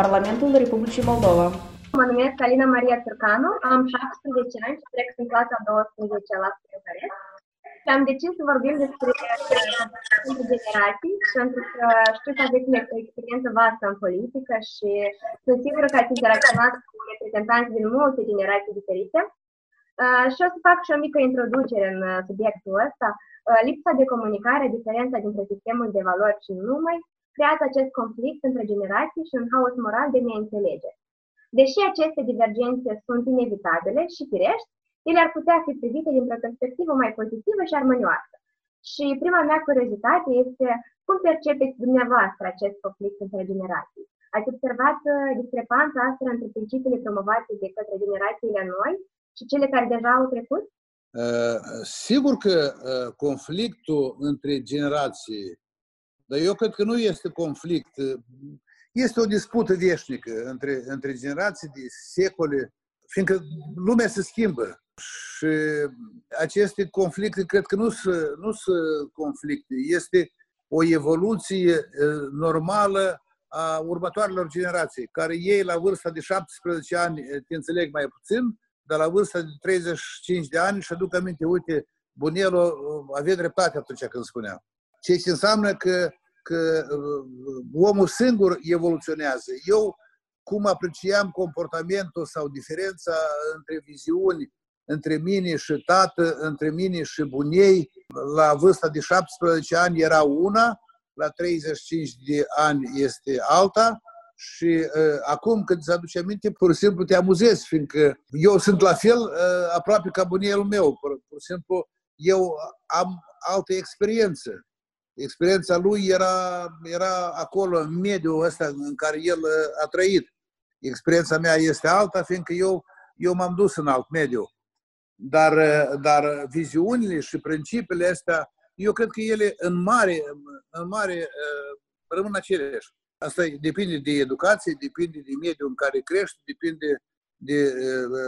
Parlamentul Republicii Moldova. Mă numesc Alina Maria Turcanu, am 17 ani și trec în clasa 12 la București. Și am decis să vorbim despre între generații, pentru că știu că aveți o experiență vastă în politică și sunt sigură că ați interacționat cu reprezentanți din multe generații diferite. Uh, și o să fac și o mică introducere în uh, subiectul ăsta. Uh, lipsa de comunicare, diferența dintre sistemul de valori și numai, creează acest conflict între generații și un haos moral de neînțelegere. Deși aceste divergențe sunt inevitabile și firești, ele ar putea fi privite dintr-o perspectivă mai pozitivă și armonioasă. Și prima mea curiozitate este cum percepeți dumneavoastră acest conflict între generații? Ați observat discrepanța asta între principiile promovate de către generațiile noi și cele care deja au trecut? Uh, sigur că uh, conflictul între generații, dar eu cred că nu este conflict, uh, este o dispută veșnică între, între generații de secole, fiindcă lumea se schimbă. Și aceste conflicte, cred că nu sunt, nu sunt conflicte, este o evoluție normală a următoarelor generații, care ei la vârsta de 17 ani te înțeleg mai puțin, de la vârsta de 35 de ani și aduc aminte, uite, Bunelo avea dreptate atunci când spunea. Ceea ce înseamnă că, că uh, omul singur evoluționează. Eu, cum apreciam comportamentul sau diferența între viziuni, între mine și tată, între mine și bunei, la vârsta de 17 ani era una, la 35 de ani este alta, și uh, acum când îți aduce aminte, pur și simplu te amuzezi, fiindcă eu sunt la fel uh, aproape ca bunelul meu. Pur, pur și simplu eu am altă experiență. Experiența lui era, era acolo, în mediul ăsta în care el uh, a trăit. Experiența mea este alta, fiindcă eu, eu m-am dus în alt mediu. Dar, uh, dar viziunile și principiile astea, eu cred că ele în mare, în mare uh, rămân aceleași. Asta depinde de educație, depinde de mediul în care crești, depinde de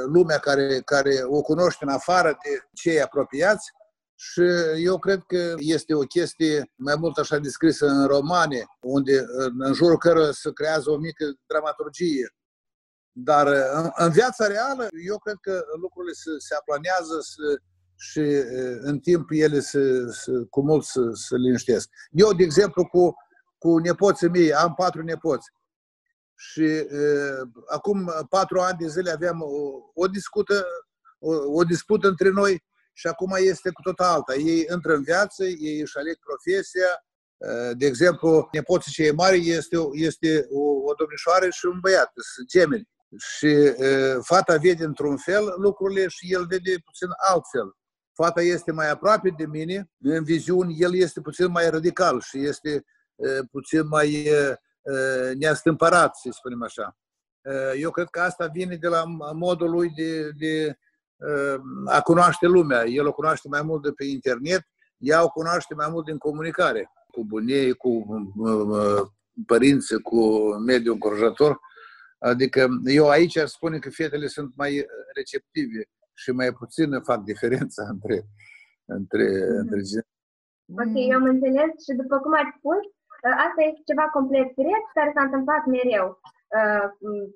lumea care, care o cunoște în afară de cei apropiați. Și eu cred că este o chestie mai mult așa descrisă în romane, unde în jurul cărora se creează o mică dramaturgie. Dar în, în viața reală, eu cred că lucrurile se, se aplanează se, și în timp ele se, se, cu mult se, se liniștesc. Eu, de exemplu, cu cu nepoții mei, am patru nepoți. Și uh, acum patru ani de zile aveam o, o discută, o, o dispută între noi și acum este cu tot alta. Ei intră în viață, ei își aleg profesia. Uh, de exemplu, nepoții cei mari este, este o, o domnișoară și un băiat, sunt gemeni. Și uh, fata vede într-un fel lucrurile și el vede puțin altfel. Fata este mai aproape de mine, în viziuni, el este puțin mai radical și este puțin mai neastâmpărat, să spunem așa. Eu cred că asta vine de la modul lui de, de a cunoaște lumea. El o cunoaște mai mult de pe internet, ea o cunoaște mai mult din comunicare, cu bunii, cu părinții, cu mediul înconjurător. Adică eu aici aș spune că fetele sunt mai receptive și mai puțin fac diferența între, între, mm-hmm. între Ok, eu am înțeles și după cum ați spus, Asta este ceva complet firesc care s-a întâmplat mereu, uh,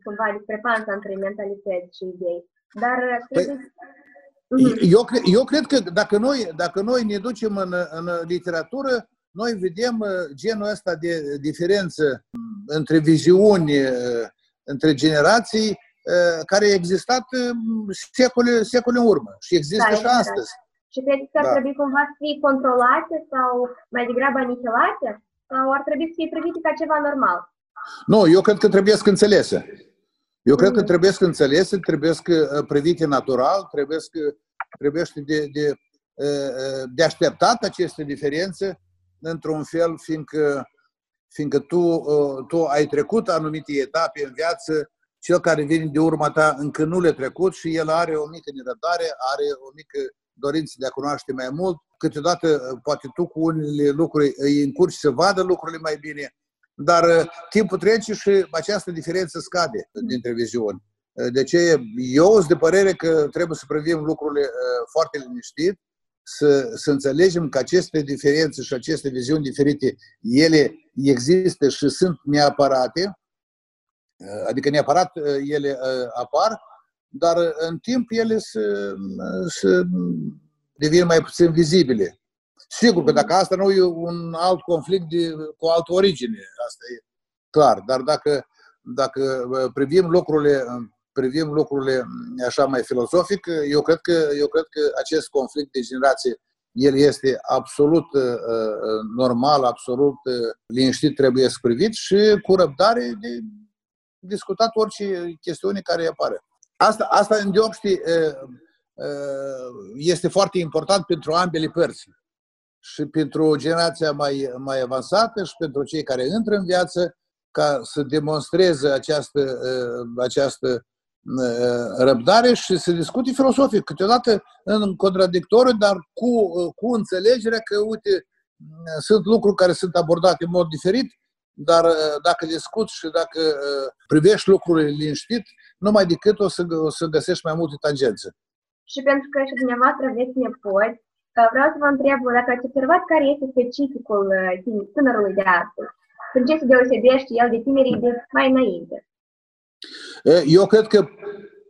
cumva discrepanța între mentalități și idei. Dar uh, păi, mhm. eu, cred, eu cred că dacă noi, dacă noi ne ducem în, în literatură, noi vedem uh, genul ăsta de diferență între viziuni, între generații, care a existat secole, secole în urmă și există da, și astăzi. Și credeți că da. ar trebui cumva să fie controlate sau mai degrabă anihilate? sau ar trebui să fie privite ca ceva normal? Nu, eu cred că trebuie să înțelese. Eu cred că mm. trebuie să înțelese, trebuie să uh, privite natural, trebuie să trebuie de, de, uh, uh, de așteptat aceste diferențe într-un fel, fiindcă, fiindcă tu, tu ai trecut anumite etape în viață, cel care vine de urma ta încă nu le trecut și el are o mică nerăbdare, are o mică dorință de a cunoaște mai mult câteodată uh, poate tu cu unele lucruri îi încurci să vadă lucrurile mai bine, dar uh, timpul trece și această diferență scade dintre viziuni. Uh, de ce eu sunt de părere că trebuie să privim lucrurile foarte liniștit, să, să înțelegem că aceste diferențe și aceste viziuni diferite, ele există și sunt neapărate, adică neapărat ele apar, dar în timp ele se, se devin mai puțin vizibile. Sigur că dacă asta nu e un alt conflict de, cu altă origine, asta e clar, dar dacă, dacă privim lucrurile privim lucrurile așa mai filozofic, eu cred că, eu cred că acest conflict de generație el este absolut uh, uh normal, absolut uh, liniștit, trebuie să privit și cu răbdare de discutat orice chestiune care apare. Asta, asta în deopști, uh, uh, este foarte important pentru ambele părți. Și pentru generația mai, mai avansată și pentru cei care intră în viață, ca să demonstreze această, uh, această răbdare și să discute filosofic, câteodată în contradictoriu, dar cu, cu înțelegerea că, uite, sunt lucruri care sunt abordate în mod diferit, dar dacă discuți și dacă privești lucrurile liniștit, numai decât o să, o să găsești mai multe tangențe. Și pentru că și dumneavoastră aveți nepoți, vreau să vă întreb dacă ați observat care este specificul tânărului de astăzi. În ce se deosebește el de tinerii de mai înainte? Eu cred că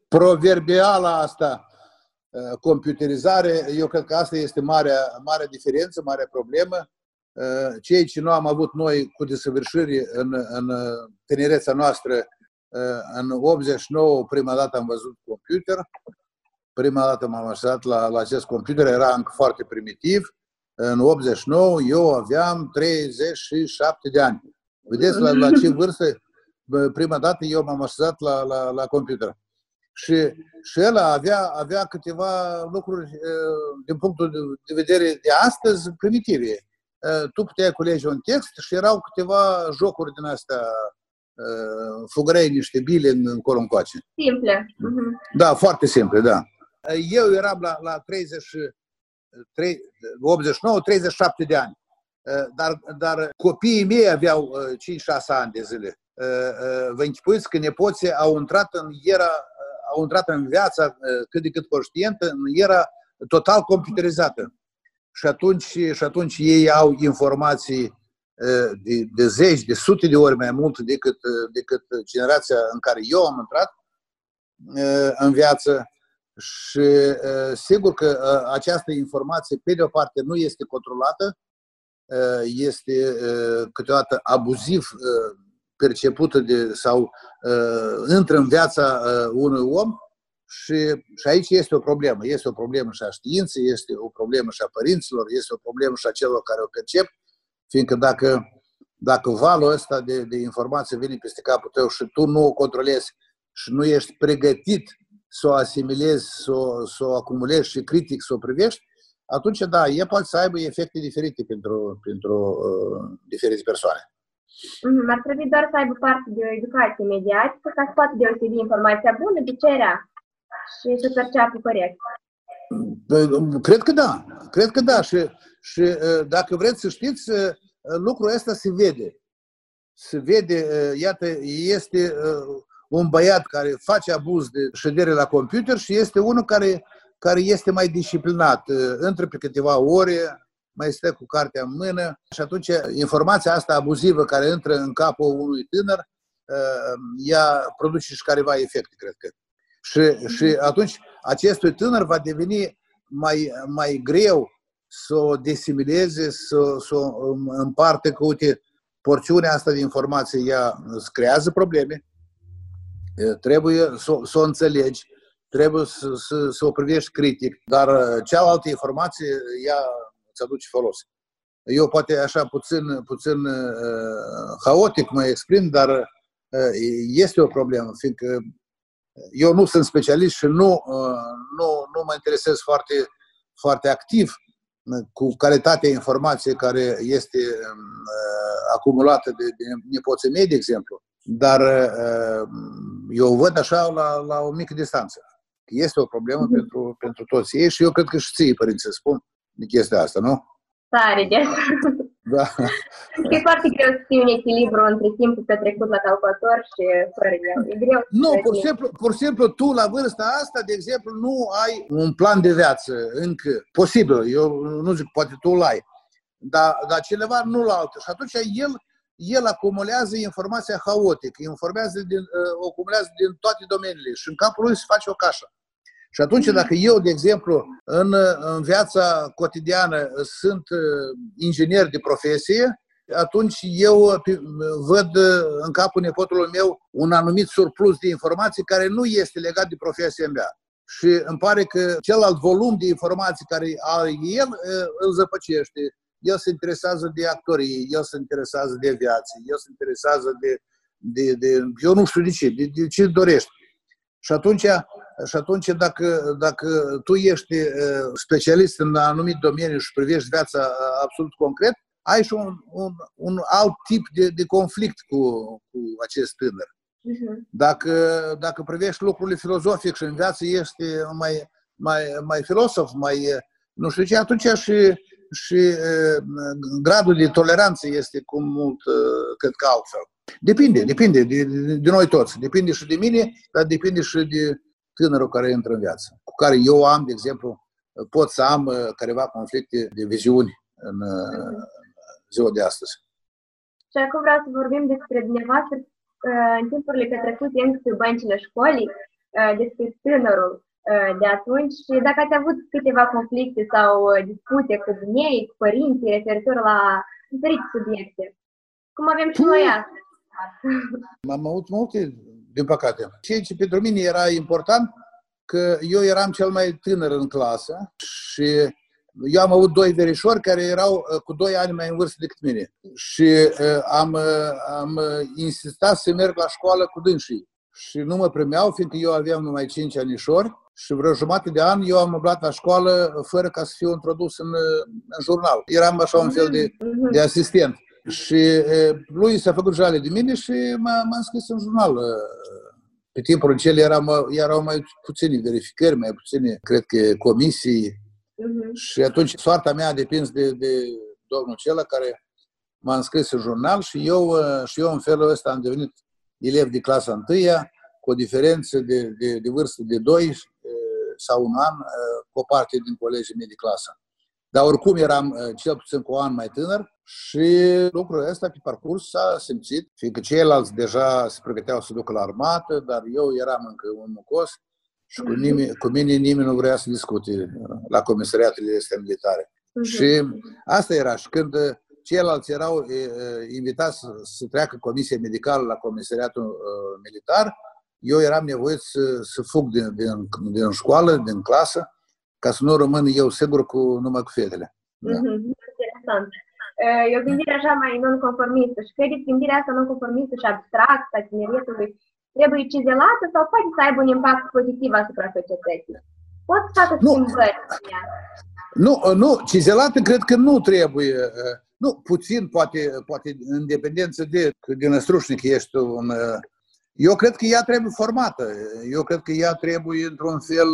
proverbiala asta, computerizare, eu cred că asta este marea, marea diferență, marea problemă. Cei ce nu am avut noi cu desăvârșiri în, în tinereța noastră, în 89 prima dată am văzut computer, prima dată m-am așezat la, la acest computer, era încă foarte primitiv. În 89 eu aveam 37 de ani. Vedeți la, la ce vârstă prima dată eu m-am așezat la, la, la computer. Și, și el avea, avea câteva lucruri, din punctul de vedere de astăzi, primitive. Tu puteai culege un text și erau câteva jocuri din astea, fugărei niște bile în, încolo încoace. Simple. Uh-huh. Da, foarte simple, da. Eu eram la, la 30, 89, 37 de ani. Dar, dar copiii mei aveau 5-6 ani de zile vă închipuiți că nepoții au intrat în era, au intrat în viața cât de cât conștientă, în era total computerizată. Și atunci, și atunci ei au informații de, de zeci, de sute de ori mai mult decât, decât generația în care eu am intrat în viață. Și sigur că această informație, pe de o parte, nu este controlată, este câteodată abuziv percepută de, sau uh, intră în viața uh, unui om și, și aici este o problemă. Este o problemă și a științei, este o problemă și a părinților, este o problemă și a celor care o percep, fiindcă dacă, dacă valul ăsta de, de informație vine peste capul tău și tu nu o controlezi și nu ești pregătit să o asimilezi, să o, să o acumulezi și critic să o privești, atunci, da, e poate să aibă efecte diferite pentru, pentru uh, diferite persoane. Mm-hmm. Ar trebui doar să aibă parte de o educație mediatică ca să poată deosebi informația bună de ce era și să perceapă corect. Cred că da. Cred că da. Și, și dacă vreți să știți, lucrul ăsta se vede. Se vede, iată, este un băiat care face abuz de ședere la computer și este unul care, care este mai disciplinat. Între pe câteva ore, mai stă cu cartea în mână și atunci informația asta abuzivă care intră în capul unui tânăr, uh, ea produce și careva efecte, cred că. Și, și atunci acestui tânăr va deveni mai, mai greu să o desimileze, să, să o împarte că, uite, porțiunea asta de informație ea îți creează probleme, trebuie să, să o înțelegi, trebuie să, să, să o privești critic, dar cealaltă informație, ea îți aduce folos. Eu poate așa puțin, puțin uh, haotic mă exprim, dar uh, este o problemă, fiindcă eu nu sunt specialist și nu, uh, nu, nu mă interesez foarte, foarte activ cu calitatea informației care este uh, acumulată de, de nepoții mei, de exemplu. Dar uh, eu văd așa la, la o mică distanță. Este o problemă mm-hmm. pentru, pentru toți ei și eu cred că și ție, părinți, să spun, de chestia asta, nu? Tare de Da. E foarte greu să fii un echilibru între timpul petrecut la calculator și fără el. E greu. Nu, pur și, simplu, pur și simplu, tu la vârsta asta, de exemplu, nu ai un plan de viață încă. Posibil, eu nu zic, poate tu l-ai. Dar, dar cineva nu l altă. Și atunci el, el acumulează informația haotică, informează din, uh, acumulează din toate domeniile și în capul lui se face o cașă. Și atunci, dacă eu, de exemplu, în, în viața cotidiană sunt uh, inginer de profesie, atunci eu uh, văd uh, în capul nepotului meu un anumit surplus de informații care nu este legat de profesia mea. Și îmi pare că celălalt volum de informații care are el îl zăpăcește. El se interesează de actorie, el se interesează de viață, el se interesează de, de, de eu nu știu de ce, de, de ce dorește. Și atunci și atunci, dacă, dacă tu ești specialist în anumit domeniu și privești viața absolut concret, ai și un, un, un alt tip de, de conflict cu, cu acest tânăr. Mhm. Dacă, dacă privești lucrurile filozofic și în viață ești mai, mai, mai filosof, mai nu știu ce, atunci și, și gradul de toleranță este cu mult, cred că altfel. Depinde, depinde de, de, de noi toți. Depinde și de mine, dar depinde și de, tânărul care intră în viață, cu care eu am, de exemplu, pot să am uh, careva conflicte de viziuni în uh, ziua de astăzi. Și acum vreau să vorbim despre dumneavoastră uh, în timpurile petrecute încă pe băncile școlii, despre tânărul de atunci și dacă ați avut câteva conflicte sau dispute cu dumnei, cu părinții, referitor la diferite subiecte, cum avem și noi astăzi. Am avut multe din păcate. Ceea ce pentru mine era important, că eu eram cel mai tânăr în clasă și eu am avut doi verișori care erau uh, cu doi ani mai în vârstă decât mine. Și uh, am, uh, am insistat să merg la școală cu dânsii. Și nu mă primeau, fiindcă eu aveam numai cinci anișori și vreo jumătate de an eu am umblat la școală fără ca să fiu introdus în, în jurnal. Eram așa un fel de, de asistent. Și lui s-a făcut jale de mine și m-a, m-a înscris în jurnal. Pe timpul în cel era, erau mai puține verificări, mai puține, cred că, comisii. Uh-huh. Și atunci soarta mea a depins de, de domnul Cela care m-a înscris în jurnal și eu, și eu în felul ăsta am devenit elev de clasa întâia, cu o diferență de, de, de vârstă de 2 sau un an cu o parte din colegii mei de clasă. Dar oricum eram cel puțin cu un an mai tânăr și lucrul ăsta pe parcurs s-a simțit, fiindcă ceilalți deja se pregăteau să ducă la armată, dar eu eram încă un mucos și cu, nimeni, cu mine nimeni nu vrea să discute la comisariatele astea militare. Uh-huh. Și asta era. Și când ceilalți erau e, invitați să, să treacă comisia medicală la comisariatul uh, militar, eu eram nevoit să, să fug din, din, din școală, din clasă, ca să nu rămân eu sigur cu numai cu fetele. Da. Uh-huh. Interesant. E o gândire așa mai nonconformistă și credeți gândirea asta nonconformistă și abstractă a tineretului trebuie cizelată sau poate să aibă un impact pozitiv asupra societății? Pot să facă schimbări Nu, nu, cizelată cred că nu trebuie. Nu, puțin, poate, poate în dependență de cât de năstrușnic ești un... Eu cred că ea trebuie formată. Eu cred că ea trebuie, într-un fel,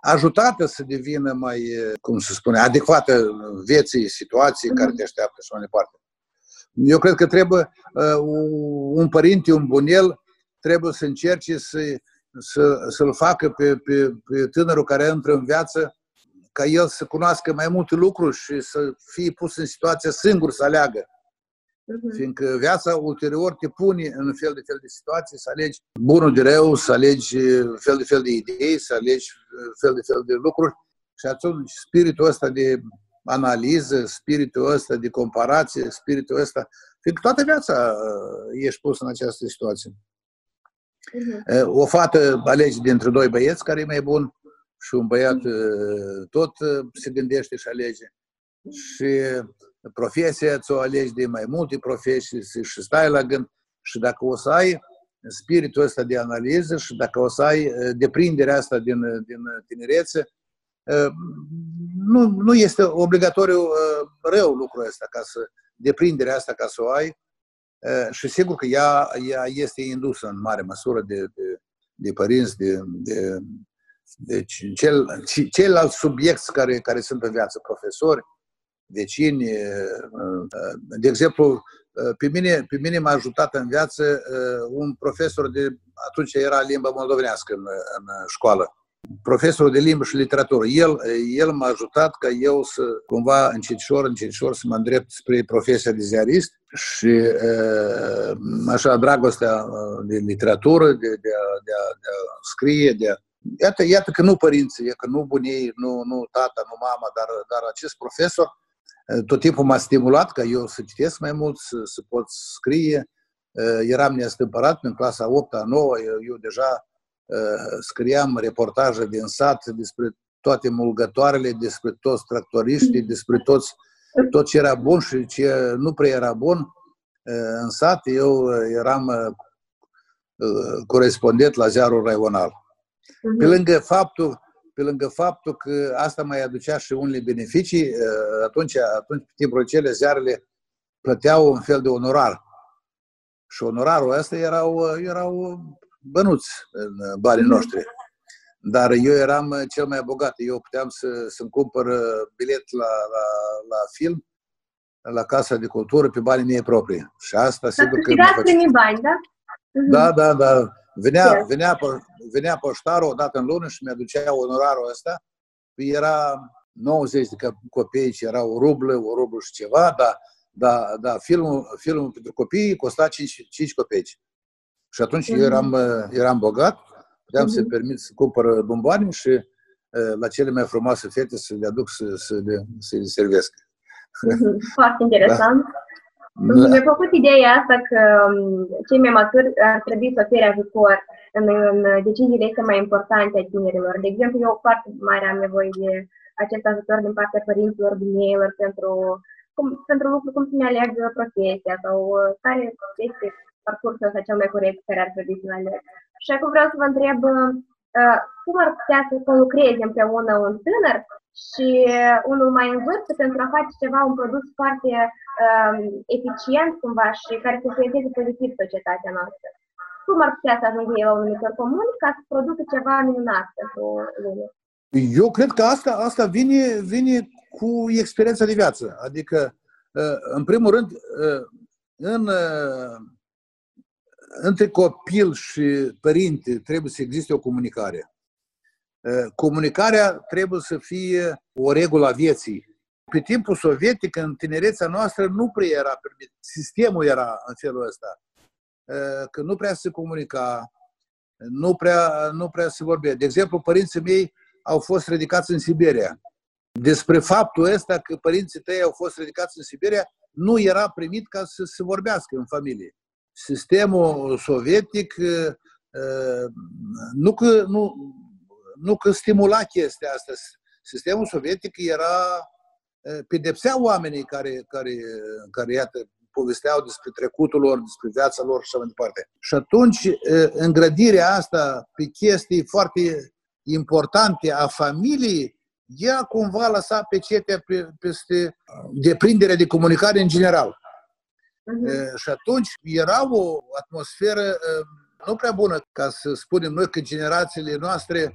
ajutată să devină mai, cum se spune, adecvată vieții, situației care te așteaptă și mai departe. Eu cred că trebuie un părinte, un bunel, trebuie să încerce să, să, să-l facă pe, pe, pe tânărul care intră în viață ca el să cunoască mai multe lucruri și să fie pus în situația singur să aleagă. Uh-huh. Fiindcă viața ulterior te pune în fel de fel de situații, să alegi bunul de rău, să alegi fel de fel de idei, să alegi fel de fel de lucruri. Și atunci spiritul ăsta de analiză, spiritul ăsta de comparație, spiritul ăsta, fiindcă toată viața uh, ești pus în această situație. Uh-huh. O fată alege dintre doi băieți care e mai bun și un băiat uh, tot se gândește și alege. Și profesia, ți-o alegi de mai multe profesii și stai la gând. Și dacă o să ai spiritul ăsta de analiză și dacă o să ai deprinderea asta din, din tinerețe, nu, nu este obligatoriu rău lucrul ăsta, ca să deprinderea asta ca să o ai. Și sigur că ea, ea este indusă în mare măsură de, de, de părinți, de, de, de cel, ceilalți subiecti care, care sunt în viață, profesori, vecini. De exemplu, pe mine, pe mine m-a ajutat în viață un profesor de, atunci era limba moldovenească în, în școală, profesorul de limbă și literatură. El, el m-a ajutat ca eu să, cumva, încetșor, încetșor, să mă îndrept spre profesia de ziarist și așa, dragostea de literatură, de, de, a, de, a, de a scrie, de a Iată, iată că nu părinții, că nu bunii, nu, nu tata, nu mama, dar, dar acest profesor tot timpul m-a stimulat ca eu să citesc mai mult, să, să pot scrie. Eram neastâmpărat în clasa 8-a, 9 eu, eu deja scriam reportaje din sat despre toate mulgătoarele, despre toți tractoriștii, despre toți, tot ce era bun și ce nu prea era bun în sat. Eu eram corespondent la ziarul raional. Pe mhm. lângă faptul, pe lângă faptul că asta mai aducea și unele beneficii, atunci, atunci pe timpul cele ziarele plăteau un fel de onorar. Și onorarul ăsta erau, erau bănuți în banii mhm. noștri. Dar eu eram cel mai bogat. Eu puteam să, să-mi cumpăr bilet la, la, la film la Casa de Cultură pe banii mei proprii. Și asta sigur că... Câștigați bani, da? Da, da, da. Venea, venea, venea poștarul o dată în lună și mi-aducea onorarul ăsta. Era 90 de copii, era o rublă, o rublă și ceva, dar da, da, filmul, filmul pentru copii costa 5, 5 copii. Și atunci mm-hmm. eu eram, eram bogat, puteam mm-hmm. să permit să cumpăr bomboane și la cele mai frumoase fete să le aduc să, să, le, să le servesc. Foarte interesant. Da. Da. Mi-a plăcut ideea asta că um, cei mai maturi ar trebui să ofere ajutor în, în deciziile este mai importante a tinerilor. De exemplu, eu foarte mare am nevoie de acest ajutor din partea părinților, din ei, pentru, cum, pentru lucruri cum să-mi aleg profesia sau uh, care este parcursul ăsta cel mai corect care ar trebui să-l aleg. Și acum vreau să vă întreb uh, cum ar putea să conlucreze împreună un tânăr și unul mai în vârstă pentru a face ceva, un produs foarte um, eficient cumva și care să influențeze pozitiv societatea noastră. Cum ar putea să ajungă el la un numitor comun ca să producă ceva minunat pentru lume? Eu cred că asta, asta vine, vine cu experiența de viață. Adică, uh, în primul rând, uh, în, uh, între copil și părinte trebuie să existe o comunicare. Comunicarea trebuie să fie o regulă a vieții. Pe timpul sovietic, în tinerețea noastră, nu prea era permit. Sistemul era în felul ăsta. Că nu prea se comunica, nu prea, nu prea se vorbea. De exemplu, părinții mei au fost ridicați în Siberia. Despre faptul ăsta că părinții tăi au fost ridicați în Siberia, nu era primit ca să se vorbească în familie. Sistemul sovietic nu că nu, nu că stimula chestia asta. Sistemul sovietic era pedepsea oamenii care, care, care iată, povesteau despre trecutul lor, despre viața lor și așa mai departe. Și atunci, îngrădirea asta pe chestii foarte importante a familiei, ea cumva lăsa pe cetea peste deprinderea de comunicare în general. Uh-huh. Și atunci era o atmosferă nu prea bună, ca să spunem noi că generațiile noastre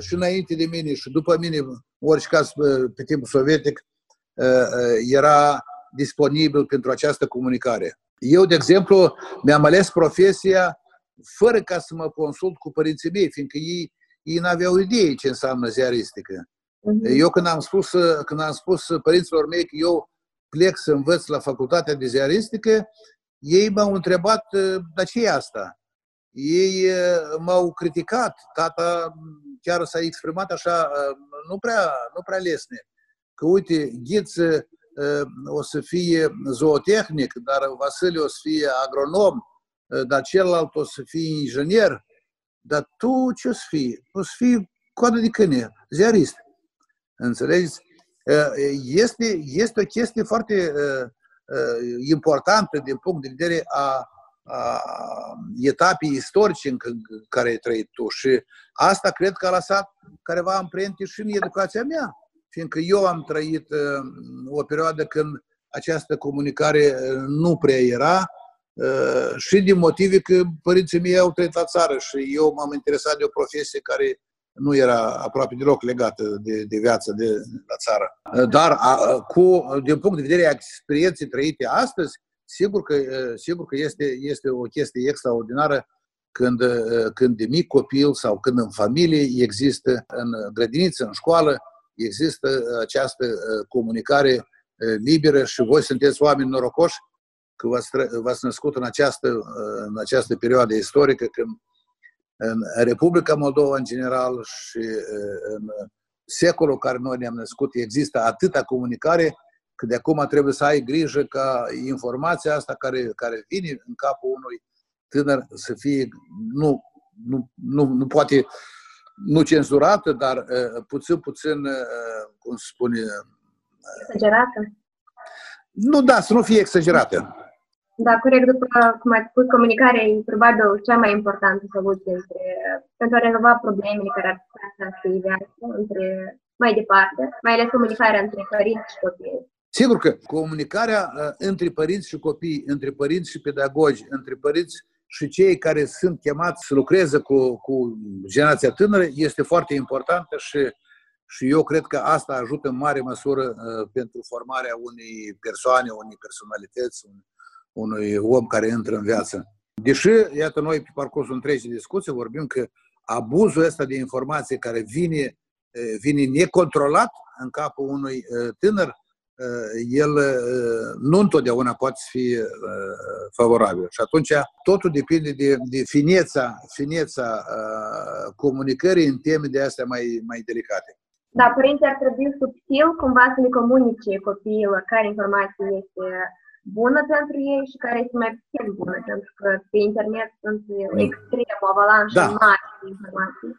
și înainte de mine și după mine, orice caz pe timpul sovietic, era disponibil pentru această comunicare. Eu, de exemplu, mi-am ales profesia fără ca să mă consult cu părinții mei, fiindcă ei, ei n-aveau idee ce înseamnă ziaristică. Mhm. Eu când am spus, când am spus părinților mei că eu plec să învăț la facultatea de ziaristică, ei m-au întrebat, dar ce e asta? Ei m-au criticat, tata chiar s-a exprimat așa, nu prea, nu prea lesne, că uite, Ghiță o să fie zootehnic, dar Vasile o să fie agronom, dar celălalt o să fie inginer, dar tu ce o să fii? O să fii coadă de câine, ziarist. Înțelegeți? Este, este o chestie foarte importantă din punct de vedere a etapii istorice în care ai trăit tu și asta cred că a lăsat careva amprente și în educația mea, fiindcă eu am trăit o perioadă când această comunicare nu prea era și din motive că părinții mei au trăit la țară și eu m-am interesat de o profesie care nu era aproape deloc legată de, de viața de la țară. Dar a, cu, din punct de vedere a experienței trăite astăzi, sigur că, sigur că este, este o chestie extraordinară când, când de mic copil sau când în familie există, în grădiniță, în școală, există această comunicare liberă și voi sunteți oameni norocoși că v-ați, v-ați născut în această, în această perioadă istorică când în Republica Moldova în general și în secolul care noi ne-am născut există atâta comunicare că de acum trebuie să ai grijă ca informația asta care, care vine în capul unui tânăr să fie nu, nu, nu, nu poate nu cenzurată, dar puțin, puțin, cum se spune... Exagerată? Nu, da, să nu fie exagerată. Da, corect. După cum ați spus, comunicarea e probabil cea mai importantă soluție între, pentru a rezolva problemele care ar putea să se ivească între mai departe, mai ales comunicarea între părinți și copii. Sigur că comunicarea uh, între părinți și copii, între părinți și pedagogi, între părinți și cei care sunt chemați să lucreze cu, cu generația tânără este foarte importantă și, și eu cred că asta ajută în mare măsură uh, pentru formarea unei persoane, unei personalități, unei unui om care intră în viață. Deși, iată, noi pe parcursul întregii discuții vorbim că abuzul ăsta de informație care vine, vine necontrolat în capul unui tânăr, el nu întotdeauna poate fi favorabil. Și atunci totul depinde de, de fineța, fineța comunicării în teme de astea mai, mai delicate. Da, părinții ar trebui subtil cumva să ne comunice copiilor care informație este bună pentru ei și care este mai puțin bună, pentru că pe internet sunt mm. extrem, o avalanșă da. mare de informații.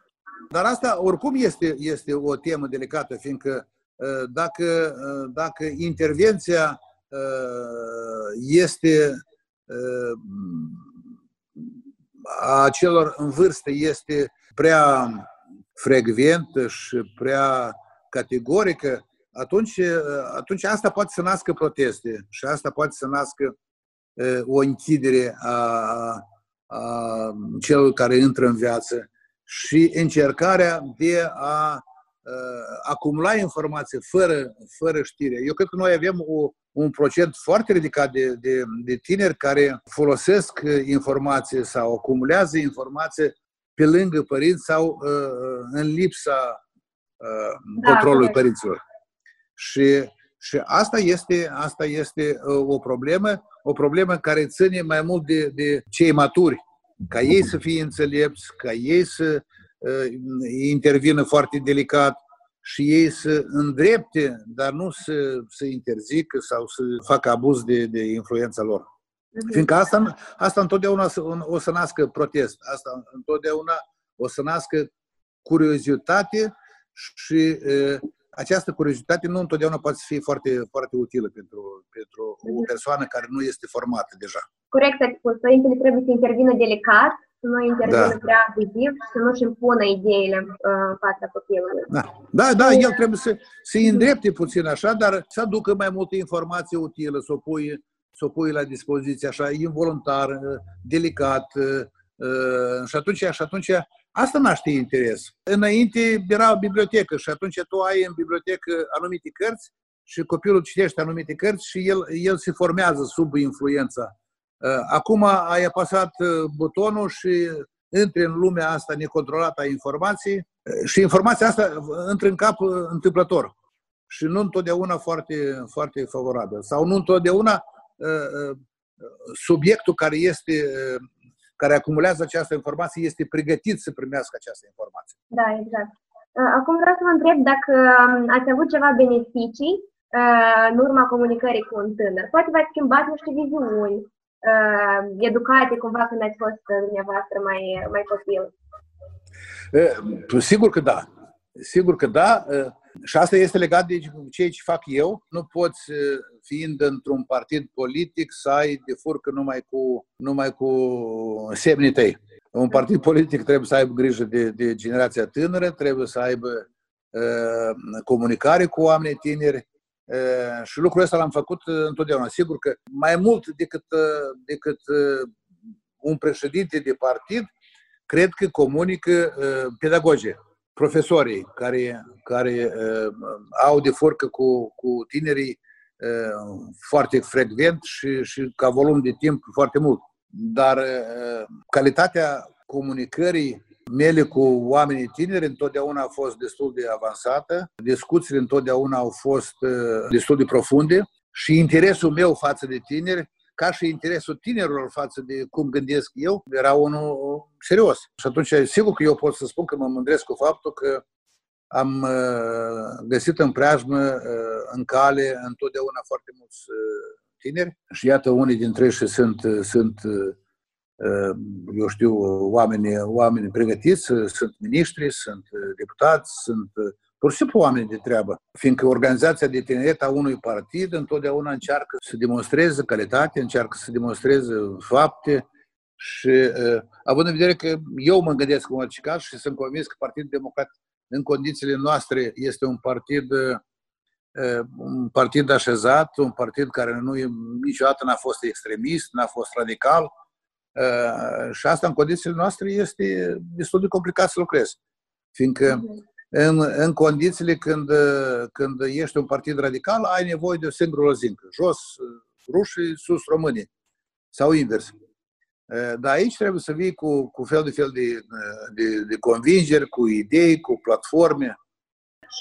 Dar asta oricum este, este o temă delicată, fiindcă uh, dacă, uh, dacă intervenția uh, este a celor în vârstă este prea frecventă și prea categorică, atunci, atunci asta poate să nască proteste și asta poate să nască o închidere a, a celor care intră în viață și încercarea de a acumula informații fără, fără știre. Eu cred că noi avem o, un procent foarte ridicat de, de, de tineri care folosesc informații sau acumulează informații pe lângă părinți sau uh, în lipsa uh, da, controlului corect. părinților. Și, și asta, este, asta este uh, o problemă, o problemă care ține mai mult de, de cei maturi, ca ei să fie înțelepți, ca ei să uh, intervină foarte delicat și ei să îndrepte, dar nu să, să interzică sau să facă abuz de, de influența lor. Mhm. Fiindcă asta, asta întotdeauna o să nască protest, asta întotdeauna o să nască curiozitate și uh, această curiozitate nu întotdeauna poate fi foarte, foarte utilă pentru, pentru o persoană care nu este formată deja. Corect ați spus. Părintele trebuie să intervină delicat, să nu intervină da. prea abuziv și să nu-și impună ideile uh, în fața copilului. Da, da, da el trebuie să se îndrepte puțin așa, dar să aducă mai multă informație utilă, să o pui, să o pui la dispoziție așa, involuntar, uh, delicat, uh, și atunci, și atunci Asta naște interes. Înainte era o bibliotecă și atunci tu ai în bibliotecă anumite cărți și copilul citește anumite cărți și el, el se formează sub influența. Uh, acum ai apăsat uh, butonul și intri în lumea asta necontrolată a informației uh, și informația asta intră în cap întâmplător și nu întotdeauna foarte, foarte favorabil sau nu întotdeauna subiectul care este care acumulează această informație este pregătit să primească această informație. Da, exact. Uh, acum vreau să vă întreb dacă um, ați avut ceva beneficii uh, în urma comunicării cu un tânăr. Poate v-ați schimbat niște viziuni uh, educate cumva când ați fost dumneavoastră mai, mai copil. Sigur că da. Sigur că da. Și asta este legat de ceea ce fac eu. Nu poți, fiind într-un partid politic, să ai de furcă numai cu, numai cu semnii tăi. Un partid politic trebuie să aibă grijă de, de generația tânără, trebuie să aibă uh, comunicare cu oamenii tineri uh, și lucrul ăsta l-am făcut întotdeauna. Sigur că mai mult decât, uh, decât uh, un președinte de partid, cred că comunică uh, pedagogie profesorii care, care uh, au de furcă cu, cu tinerii uh, foarte frecvent și, și ca volum de timp foarte mult. Dar uh, calitatea comunicării mele cu oamenii tineri întotdeauna a fost destul de avansată, discuțiile întotdeauna au fost destul de profunde și interesul meu față de tineri ca și interesul tinerilor față de cum gândesc eu, era unul serios. Și atunci, sigur că eu pot să spun că mă mândresc cu faptul că am uh, găsit în preajmă, uh, în cale, întotdeauna foarte mulți uh, tineri și iată, unii dintre ei sunt, sunt eu știu, oameni, oameni pregătiți, sunt miniștri, sunt deputați, sunt pur și simplu oameni de treabă. Fiindcă organizația de tineret a unui partid întotdeauna încearcă să demonstreze calitate, încearcă să demonstreze fapte și având în vedere că eu mă gândesc în orice caz și sunt convins că Partidul Democrat în condițiile noastre este un partid un partid așezat, un partid care nu niciodată n-a fost extremist, n-a fost radical și asta în condițiile noastre este destul de complicat să lucrezi. Fiindcă mhm în, în condițiile când, când ești un partid radical, ai nevoie de o singură lozincă. Jos rușii, sus românii. Sau invers. Dar aici trebuie să vii cu, cu fel de fel de, de, de convingeri, cu idei, cu platforme.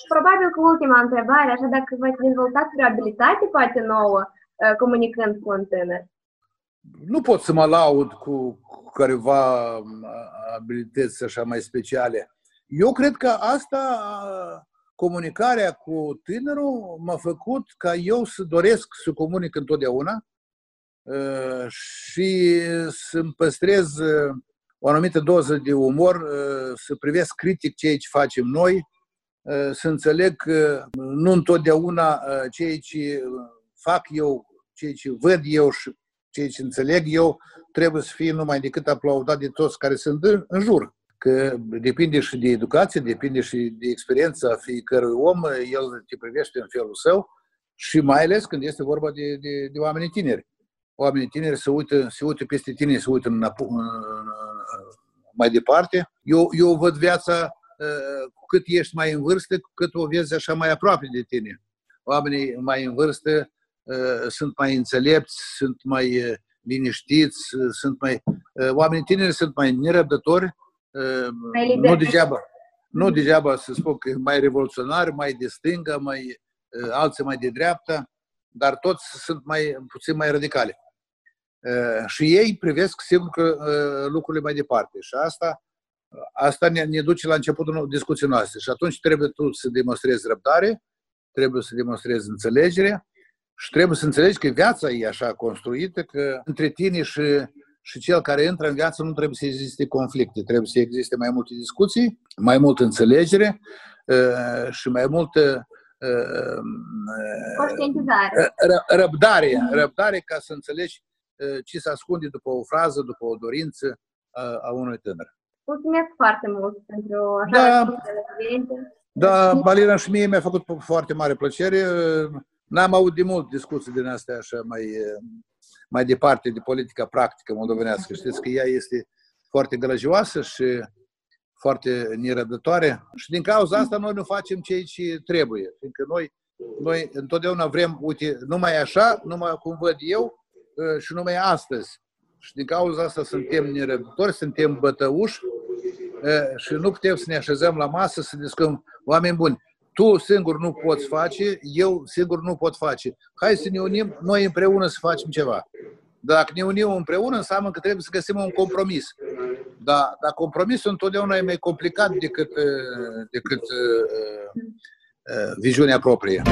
Probabil că ultima întrebare, așa dacă v-ați dezvoltat o abilitate poate nouă comunicând cu un tânăr? Nu pot să mă laud cu careva abilități așa mai speciale. Eu cred că asta, comunicarea cu tânărul, m-a făcut ca eu să doresc să comunic întotdeauna și să-mi păstrez o anumită doză de umor, să privesc critic ceea ce facem noi, să înțeleg că nu întotdeauna ceea ce fac eu, ceea ce văd eu și ceea ce înțeleg eu, trebuie să fie numai decât aplaudat de toți care sunt în jur că depinde și de educație, depinde și de experiența fiecărui om, el te privește în felul său și mai ales când este vorba de, de, de oameni tineri. Oamenii tineri se uită, se uită peste tine, se uită în, în, mai departe. Eu, eu văd viața cu cât ești mai în vârstă, cu cât o vezi așa mai aproape de tine. Oamenii mai în vârstă sunt mai înțelepți, sunt mai liniștiți, sunt mai... Oamenii tineri sunt mai nerăbdători, Ehm, nu degeaba, nu degeaba să spun că mai revoluționar, mai de stânga, mai, alții mai de dreapta, dar toți sunt mai puțin mai radicale. Și ei privesc, sigur că lucrurile mai departe. Și asta, asta ne, ne duce la începutul discuției noastre. Și atunci trebuie tu să demonstrezi răbdare, trebuie să demonstrezi înțelegere și trebuie să înțelegi că viața e așa construită că între tine și și cel care intră în viață nu trebuie să existe conflicte, trebuie să existe mai multe discuții, mai multă înțelegere uh, și mai multă uh, conștientizare. Răbdare, mm-hmm. răbdare ca să înțelegi uh, ce se ascunde după o frază, după o dorință a unui tânăr. Mulțumesc foarte mult pentru așa da, Da, Balina și mie mi-a făcut foarte mare plăcere. N-am auzit de mult discuții din astea așa mai mai departe de politica practică moldovenească. Știți că ea este foarte gălăgioasă și foarte nerăbdătoare și din cauza asta noi nu facem ceea ce trebuie. Fiindcă noi, noi întotdeauna vrem, uite, numai așa, numai cum văd eu ă, și numai astăzi. Și din cauza asta suntem nerăbdători, suntem bătăuși ă, și nu putem să ne așezăm la masă să discutăm. Oameni buni, tu singur nu poți face, eu singur nu pot face. Hai să ne unim noi împreună să facem ceva. Dacă ne unim împreună, înseamnă că trebuie să găsim un compromis. Dar, dar compromisul întotdeauna e mai complicat decât, decât uh, uh, viziunea proprie.